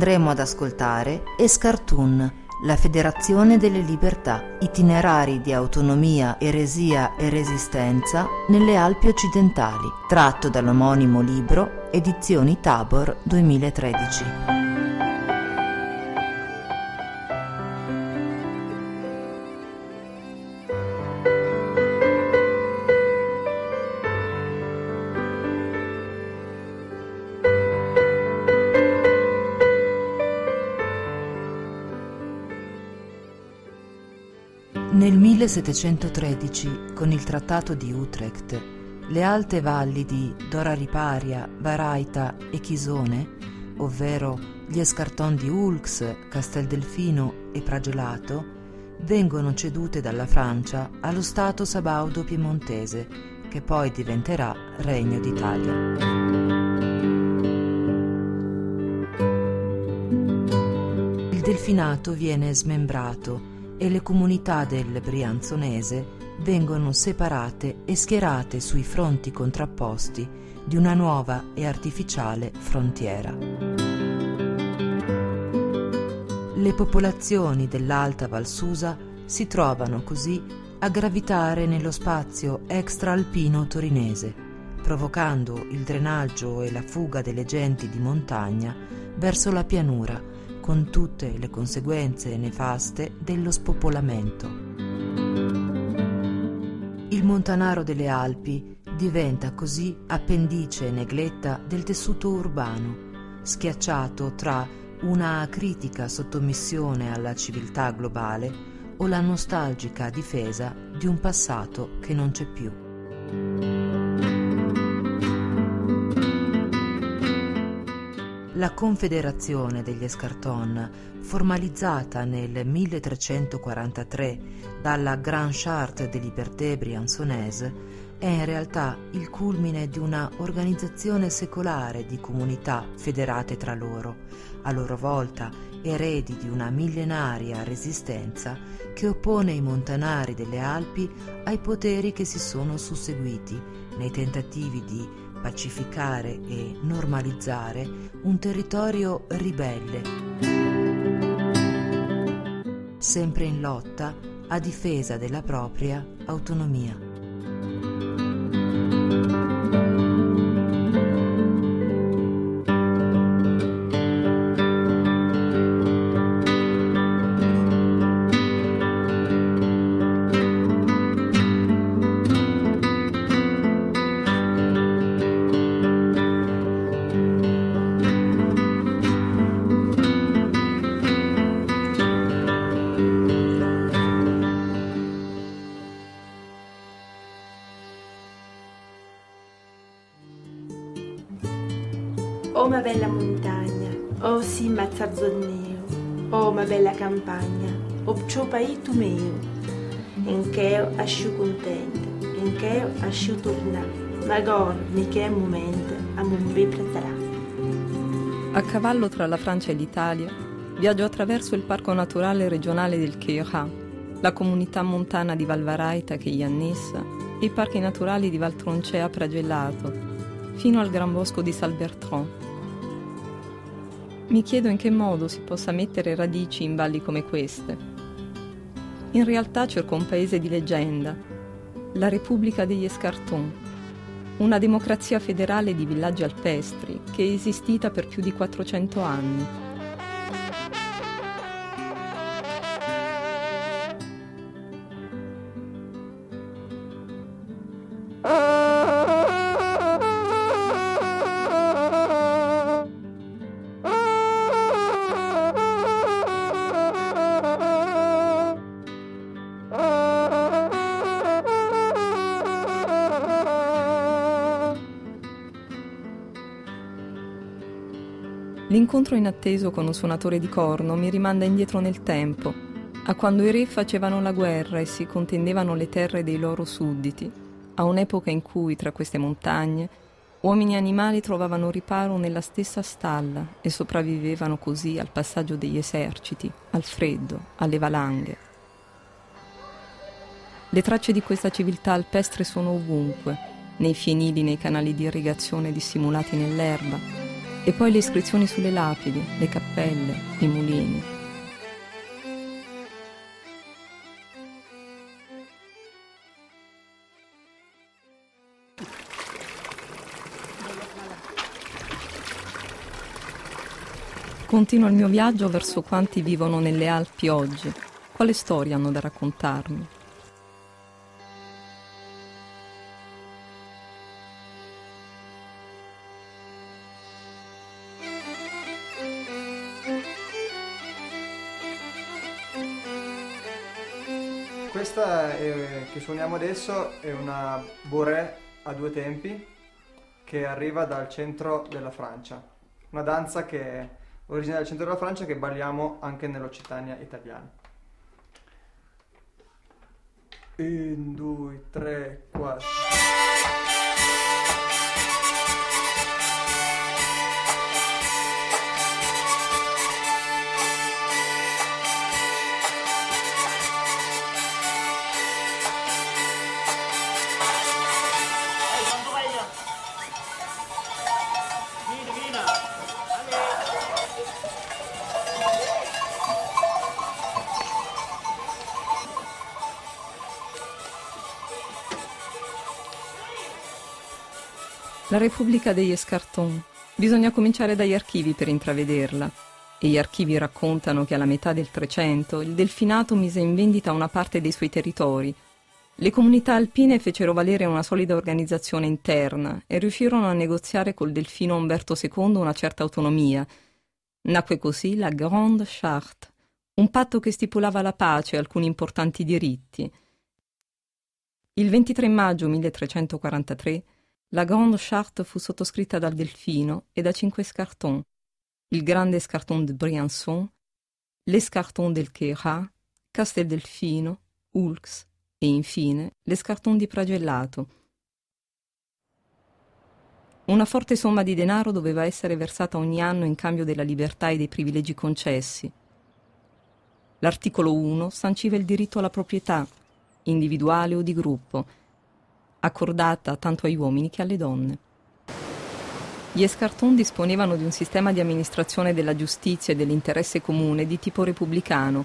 Andremo ad ascoltare Escartoon, la Federazione delle Libertà, itinerari di autonomia, eresia e resistenza nelle Alpi occidentali, tratto dall'omonimo libro Edizioni Tabor 2013. 1713, con il Trattato di Utrecht, le alte valli di Dora Riparia, Varaita e Chisone, ovvero gli escarton di Ulx, Casteldelfino e Pragelato, vengono cedute dalla Francia allo Stato sabaudo piemontese, che poi diventerà Regno d'Italia. Il delfinato viene smembrato e le comunità del Brianzonese vengono separate e schierate sui fronti contrapposti di una nuova e artificiale frontiera. Le popolazioni dell'Alta Valsusa si trovano così a gravitare nello spazio extraalpino torinese, provocando il drenaggio e la fuga delle genti di montagna verso la pianura con tutte le conseguenze nefaste dello spopolamento. Il montanaro delle Alpi diventa così appendice negletta del tessuto urbano, schiacciato tra una critica sottomissione alla civiltà globale o la nostalgica difesa di un passato che non c'è più. La Confederazione degli Escarton, formalizzata nel 1343 dalla Grand Charte de Liberté Briançonnaise, è in realtà il culmine di una organizzazione secolare di comunità federate tra loro, a loro volta eredi di una millenaria resistenza che oppone i montanari delle Alpi ai poteri che si sono susseguiti nei tentativi di pacificare e normalizzare un territorio ribelle, sempre in lotta a difesa della propria autonomia. Ma bella montagna, oh sì mazzazzonneo, oh ma bella campagna, oh ciò paito mio, in che io asciu che io asciu torna, ma gor che momento a mon be pretarà. A cavallo tra la Francia e l'Italia, viaggio attraverso il parco naturale regionale del Queyras, la comunità montana di Valvaraita che gli annessa i parchi naturali di Valtroncea Pragelato, fino al Gran Bosco di Salbertrand. Mi chiedo in che modo si possa mettere radici in valli come queste. In realtà cerco un paese di leggenda, la Repubblica degli Escartons, una democrazia federale di villaggi alpestri che è esistita per più di 400 anni. L'incontro inatteso con un suonatore di corno mi rimanda indietro nel tempo, a quando i re facevano la guerra e si contendevano le terre dei loro sudditi, a un'epoca in cui tra queste montagne uomini e animali trovavano riparo nella stessa stalla e sopravvivevano così al passaggio degli eserciti, al freddo, alle valanghe. Le tracce di questa civiltà alpestre sono ovunque, nei fienili, nei canali di irrigazione dissimulati nell'erba, e poi le iscrizioni sulle lapidi, le cappelle, i mulini. Continuo il mio viaggio verso quanti vivono nelle Alpi oggi. Quale storia hanno da raccontarmi? Che suoniamo adesso è una boré a due tempi che arriva dal centro della Francia. Una danza che è originaria del centro della Francia che balliamo anche nell'Occitania italiana. Un, due, tre, quattro. La Repubblica degli Escartons. Bisogna cominciare dagli archivi per intravederla. E gli archivi raccontano che alla metà del Trecento il Delfinato mise in vendita una parte dei suoi territori. Le comunità alpine fecero valere una solida organizzazione interna e riuscirono a negoziare col Delfino Umberto II una certa autonomia. Nacque così la Grande Charte, un patto che stipulava la pace e alcuni importanti diritti. Il 23 maggio 1343 la Grande Charte fu sottoscritta dal Delfino e da cinque scartons, il grande scarton de Briançon, l'escarton del Queyras, Casteldelfino, Ulx e infine l'escarton di Pragellato. Una forte somma di denaro doveva essere versata ogni anno in cambio della libertà e dei privilegi concessi. L'articolo 1 sanciva il diritto alla proprietà, individuale o di gruppo, accordata tanto agli uomini che alle donne. Gli Escartons disponevano di un sistema di amministrazione della giustizia e dell'interesse comune di tipo repubblicano.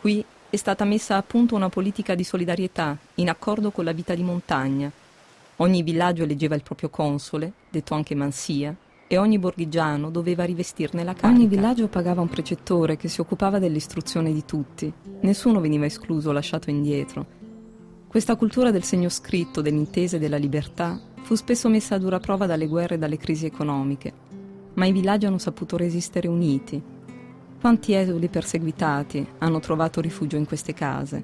Qui è stata messa a punto una politica di solidarietà in accordo con la vita di montagna. Ogni villaggio eleggeva il proprio console, detto anche mansia, e ogni borghigiano doveva rivestirne la carica. Ogni villaggio pagava un precettore che si occupava dell'istruzione di tutti. Nessuno veniva escluso o lasciato indietro. Questa cultura del segno scritto, dell'intesa e della libertà fu spesso messa a dura prova dalle guerre e dalle crisi economiche, ma i villaggi hanno saputo resistere uniti. Quanti esuli perseguitati hanno trovato rifugio in queste case?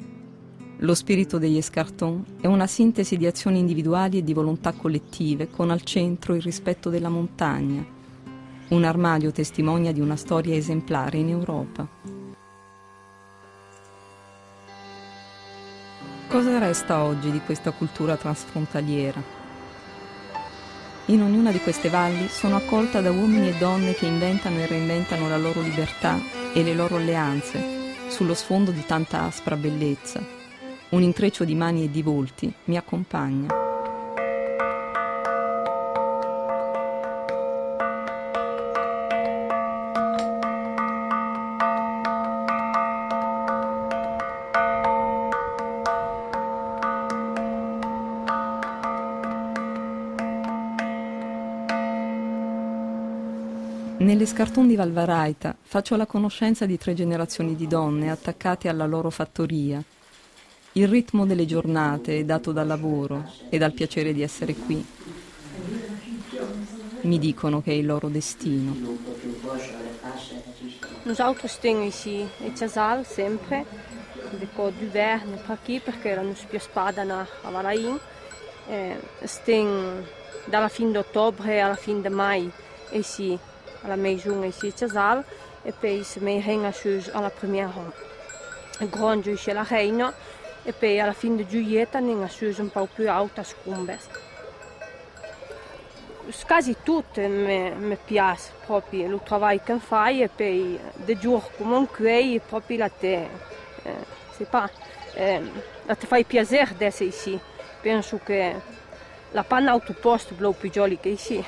Lo spirito degli Escartons è una sintesi di azioni individuali e di volontà collettive con al centro il rispetto della montagna. Un armadio testimonia di una storia esemplare in Europa. Cosa resta oggi di questa cultura transfrontaliera? In ognuna di queste valli sono accolta da uomini e donne che inventano e reinventano la loro libertà e le loro alleanze sullo sfondo di tanta aspra bellezza. Un intreccio di mani e di volti mi accompagna. Nelle Scarton di Valvaraita faccio la conoscenza di tre generazioni di donne attaccate alla loro fattoria. Il ritmo delle giornate è dato dal lavoro e dal piacere di essere qui. Mi dicono che è il loro destino. Nous autres temos ici e casal sempre, deco d'hiverno per qui perché non si più spada a Valain. Eh, stem dalla fine d'ottobre alla fine di mai e sì, alla maison ici a Casal e poi se mi renga sus alla première grande ici alla reina e poi alla fine di Giulietta nenga sus un po' più alta scumbes. Quasi tutte mi, mi piace proprio il lavoro che fai e poi di giorno comunque proprio la te, eh, c'est pas, eh, la te fai piacere di essere ici. Penso che la panne autoposte è più jolie che ici.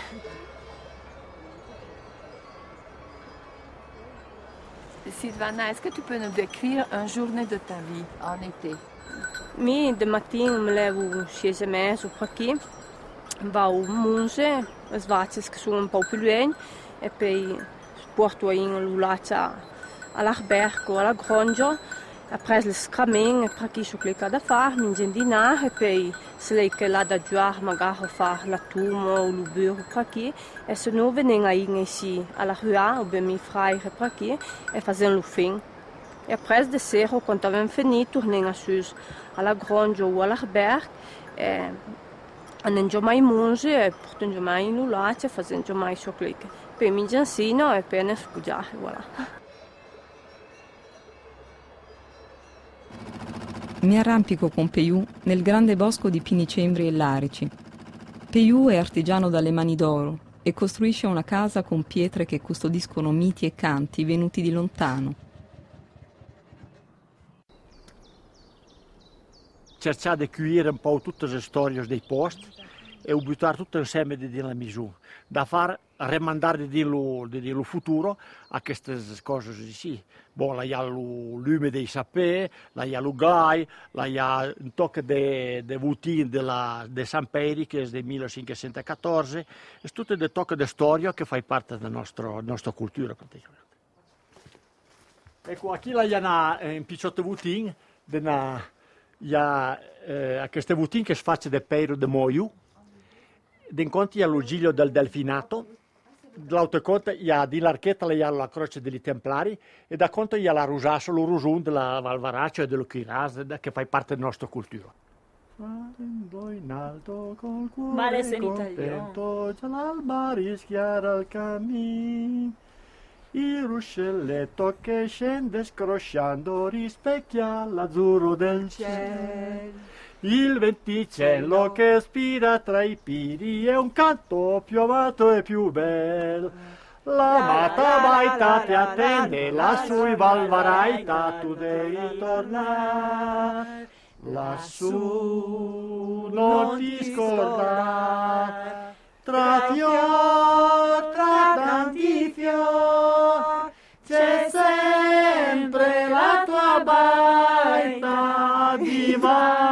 Sylvana, est-ce que tu peux nous décrire une journée de ta vie en été? Mi de matin mi levo scese e mezzo qua qui, vado a Monse, svacce che sono un po' più lunghe e poi porto in l'ulaccia all'albergo, alla grongia, après le scramin e per chi su clicca da fare, mi ingendinare e poi se lei che la da giocare magari a fare la tumo o il burro per qui e se no vengono in ici alla rua o ben mi frère per qui e fanno il fin. E après de sera, quando avevamo finito, torniamo su alla grongia o all'albergo e andiamo mai a mangiare e portiamo mai in l'ulaccia e facciamo mai su clicca. Poi mi insino e poi ne scugiare, voilà. Mi arrampico con Peiù nel grande bosco di pinicembri e larici. Peiù è artigiano dalle mani d'oro e costruisce una casa con pietre che custodiscono miti e canti venuti di lontano. Cercare di chiudere un po' tutte le storie dei posti e buttare tutto insieme nella misura, da far rimandare di lo, di lo futuro a queste cose sì. Bon, là il y a il lume dei sapè, là il y a il gai, là il y a un tocco di de vutin di San Peri che è del 1514, è tutto dei tocchi di storia che fa parte della nostra, cultura praticamente. Ecco, qui là il y a un piccolo vutin, il y a eh, queste vutin che fa del Peiro de Moiu, d'incontri al Giglio del Delfinato, dall'altro conto il y a di l'archetta a la croce degli Templari e da conto il y a la Rusasso, lo Rusun della Valvaraccio e dello Chiras che fa parte della nostra cultura. in alto col cuore Male se in contento, già l'alba rischiara il cammin. Il ruscelletto che scende scrosciando rispecchia l'azzurro del cielo. Il venticello che spira tra i pini è un canto più amato e più bello. L'amata baita ti attende, lassù in Valvaraita tu devi tornare. Lassù non ti scordare, tra fior, tra tanti fior, c'è sempre la tua baita di Valvaraita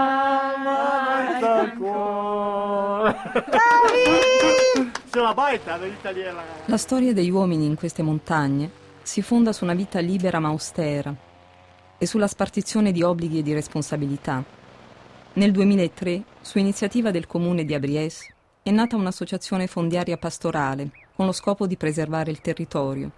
la storia degli uomini in queste montagne si fonda su una vita libera ma austera e sulla spartizione di obblighi e di responsabilità. Nel 2003, su iniziativa del comune di Abries, è nata un'associazione fondiaria pastorale con lo scopo di preservare il territorio.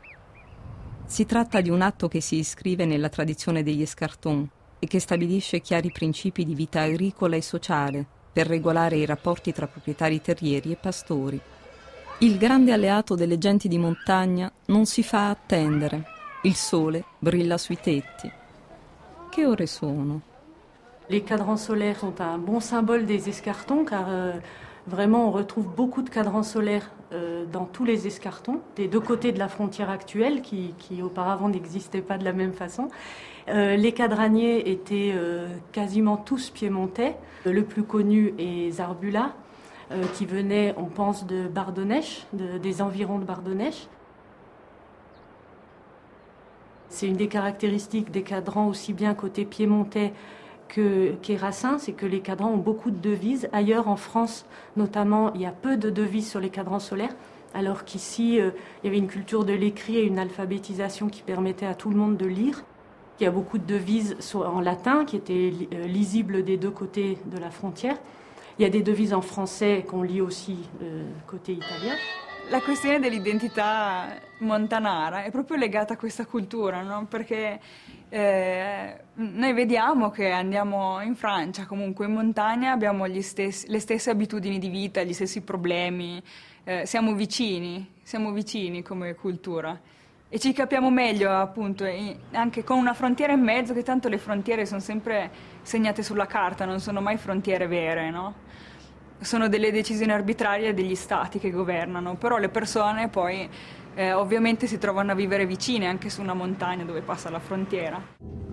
Si tratta di un atto che si iscrive nella tradizione degli escartons e che stabilisce chiari principi di vita agricola e sociale per regolare i rapporti tra proprietari terrieri e pastori. Il grande alleato delle genti di montagna non si fa attendere. Il sole brilla sui tetti. Che ore sono? Les cadrans solaires sont un bon symbole des escartons car euh, vraiment on retrouve beaucoup de cadrans solaires dans tous les escartons, des deux côtés de la frontière actuelle qui, auparavant n'existaient pas de la même façon. Euh, les cadraniers étaient euh, quasiment tous piémontais. Le plus connu est Zarbula, euh, qui venait, on pense, de Bardonnèche, de- des environs de Bardonnèche. C'est une des caractéristiques des cadrans aussi bien côté piémontais que qu'est Racin, c'est que les cadrans ont beaucoup de devises. Ailleurs en France, notamment, il y a peu de devises sur les cadrans solaires, alors qu'ici, euh, il y avait une culture de l'écrit et une alphabétisation qui permettait à tout le monde de lire. Il y a beaucoup de devises en latin qui étaient euh, lisibles des deux côtés de la frontière. Il y a des devises en français qu'on lit aussi euh, côté italien. La questione dell'identità montanara è proprio legata a questa cultura, no? perché eh, noi vediamo che andiamo in Francia, comunque in montagna abbiamo stessi, le stesse abitudini di vita, gli stessi problemi, eh, siamo vicini, siamo vicini come cultura e ci capiamo meglio appunto anche con una frontiera in mezzo che tanto le frontiere sono sempre segnate sulla carta, non sono mai frontiere vere, no? Sono delle decisioni arbitrarie degli stati che governano, però le persone poi eh, ovviamente si trovano a vivere vicine anche su una montagna dove passa la frontiera.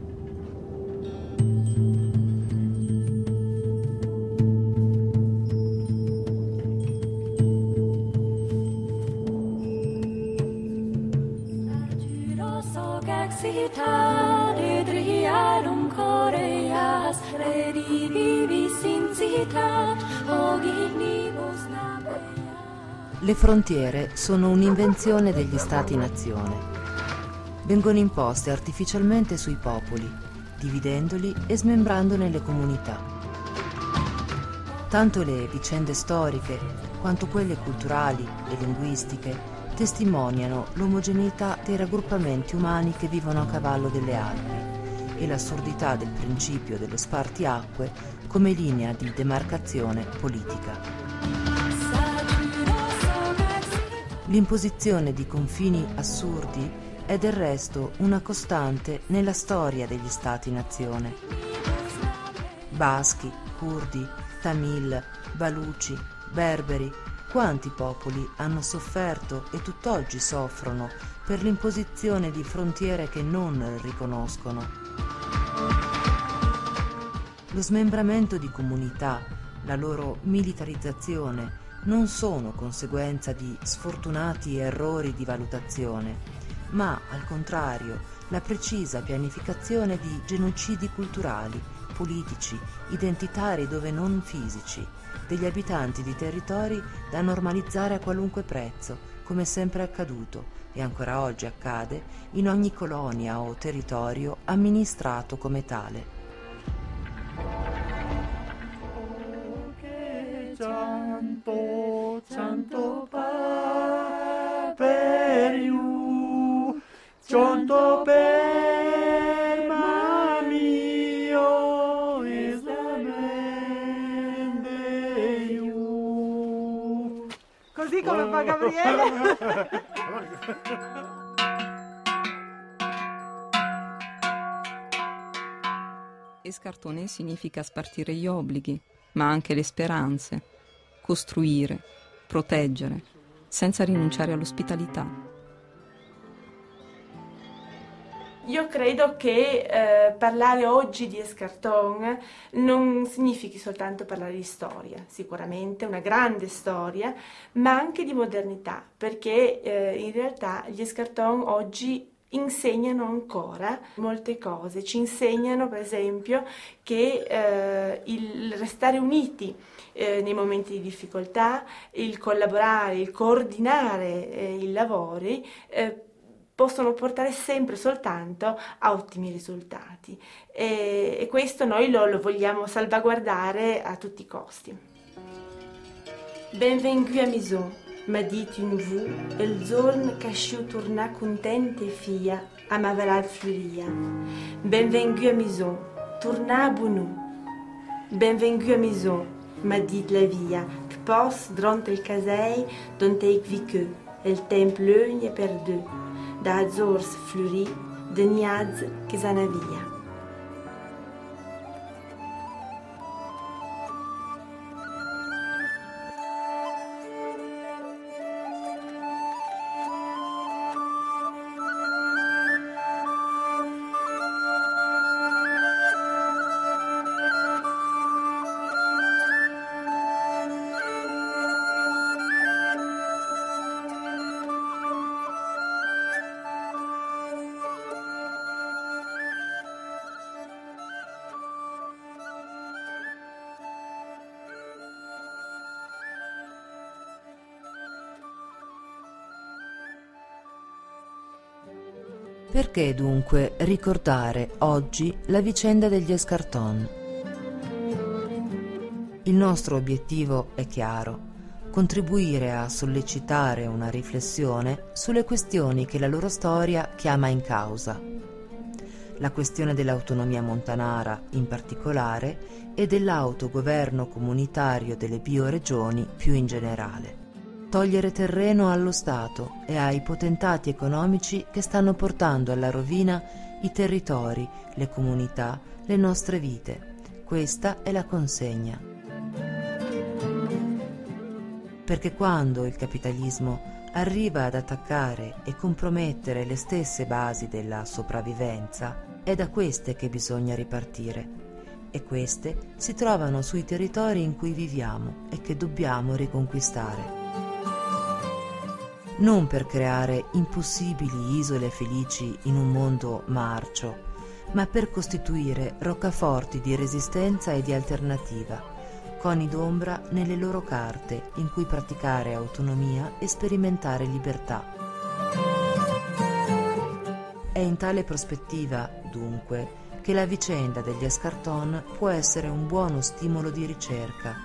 Le frontiere sono un'invenzione degli stati-nazione. Vengono imposte artificialmente sui popoli, dividendoli e smembrandone le comunità. Tanto le vicende storiche quanto quelle culturali e linguistiche testimoniano l'omogeneità dei raggruppamenti umani che vivono a cavallo delle Alpi e l'assurdità del principio dello spartiacque come linea di demarcazione politica. L'imposizione di confini assurdi è del resto una costante nella storia degli stati-nazione. Baschi, curdi, tamil, baluci, berberi, quanti popoli hanno sofferto e tutt'oggi soffrono per l'imposizione di frontiere che non riconoscono. Lo smembramento di comunità, la loro militarizzazione, non sono conseguenza di sfortunati errori di valutazione, ma al contrario la precisa pianificazione di genocidi culturali, politici, identitari dove non fisici, degli abitanti di territori da normalizzare a qualunque prezzo, come sempre accaduto e ancora oggi accade in ogni colonia o territorio amministrato come tale. Santo, Santo Paperiu, Santo per mio Così come fa Gabriele. Escartone significa spartire gli obblighi, ma anche le speranze, costruire, proteggere, senza rinunciare all'ospitalità. Io credo che eh, parlare oggi di Escarton non significhi soltanto parlare di storia, sicuramente una grande storia, ma anche di modernità, perché eh, in realtà gli Escarton oggi insegnano ancora molte cose, ci insegnano per esempio che eh, il restare uniti eh, nei momenti di difficoltà, il collaborare, il coordinare eh, i lavori eh, possono portare sempre soltanto a ottimi risultati. E, e questo noi lo, lo vogliamo salvaguardare a tutti i costi. Benvenuti a Maison ma dite une voix, il giorno che io e torna contente figlia a ma Valafluria. Benvenue à maison, tourna a bono. Benvenue à maison, m'a dit la via, che pos durante il casei dont ec vicu, il temp l'ugne per deux, da azors fluri, de niaz che. Perché dunque ricordare oggi la vicenda degli Escarton? Il nostro obiettivo è chiaro, contribuire a sollecitare una riflessione sulle questioni che la loro storia chiama in causa. La questione dell'autonomia montanara in particolare e dell'autogoverno comunitario delle bioregioni più in generale. Togliere terreno allo Stato e ai potentati economici che stanno portando alla rovina i territori, le comunità, le nostre vite. Questa è la consegna. Perché quando il capitalismo arriva ad attaccare e compromettere le stesse basi della sopravvivenza, è da queste che bisogna ripartire. E queste si trovano sui territori in cui viviamo e che dobbiamo riconquistare. Non per creare impossibili isole felici in un mondo marcio, ma per costituire roccaforti di resistenza e di alternativa, coni d'ombra nelle loro carte in cui praticare autonomia e sperimentare libertà. È in tale prospettiva, dunque, che la vicenda degli Escarton può essere un buono stimolo di ricerca,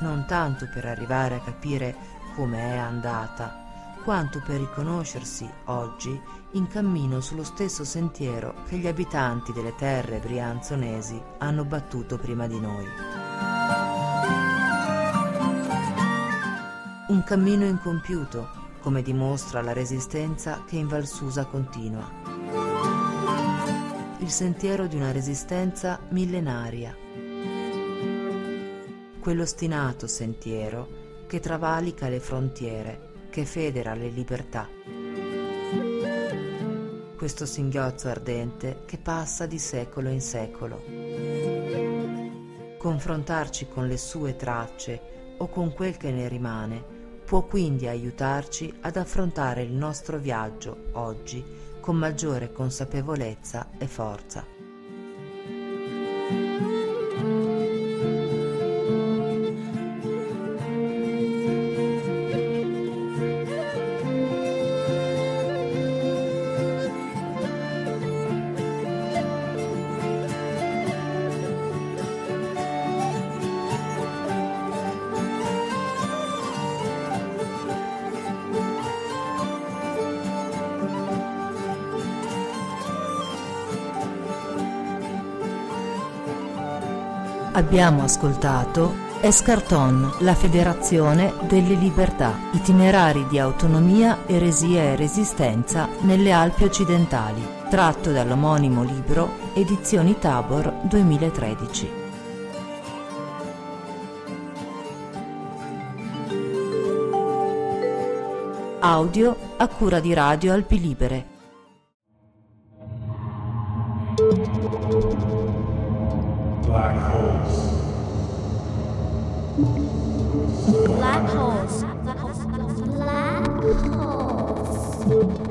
non tanto per arrivare a capire come è andata, quanto per riconoscersi oggi in cammino sullo stesso sentiero che gli abitanti delle terre brianzonesi hanno battuto prima di noi. Un cammino incompiuto, come dimostra la resistenza che in Valsusa continua. Il sentiero di una resistenza millenaria. Quell'ostinato sentiero che travalica le frontiere che federa le libertà. Questo singhiozzo ardente che passa di secolo in secolo. Confrontarci con le sue tracce o con quel che ne rimane può quindi aiutarci ad affrontare il nostro viaggio oggi con maggiore consapevolezza e forza. Abbiamo ascoltato Escarton, la Federazione delle Libertà, itinerari di autonomia, eresia e resistenza nelle Alpi occidentali, tratto dall'omonimo libro Edizioni Tabor 2013. Audio a cura di Radio Alpi Libere. Black holes. Black holes.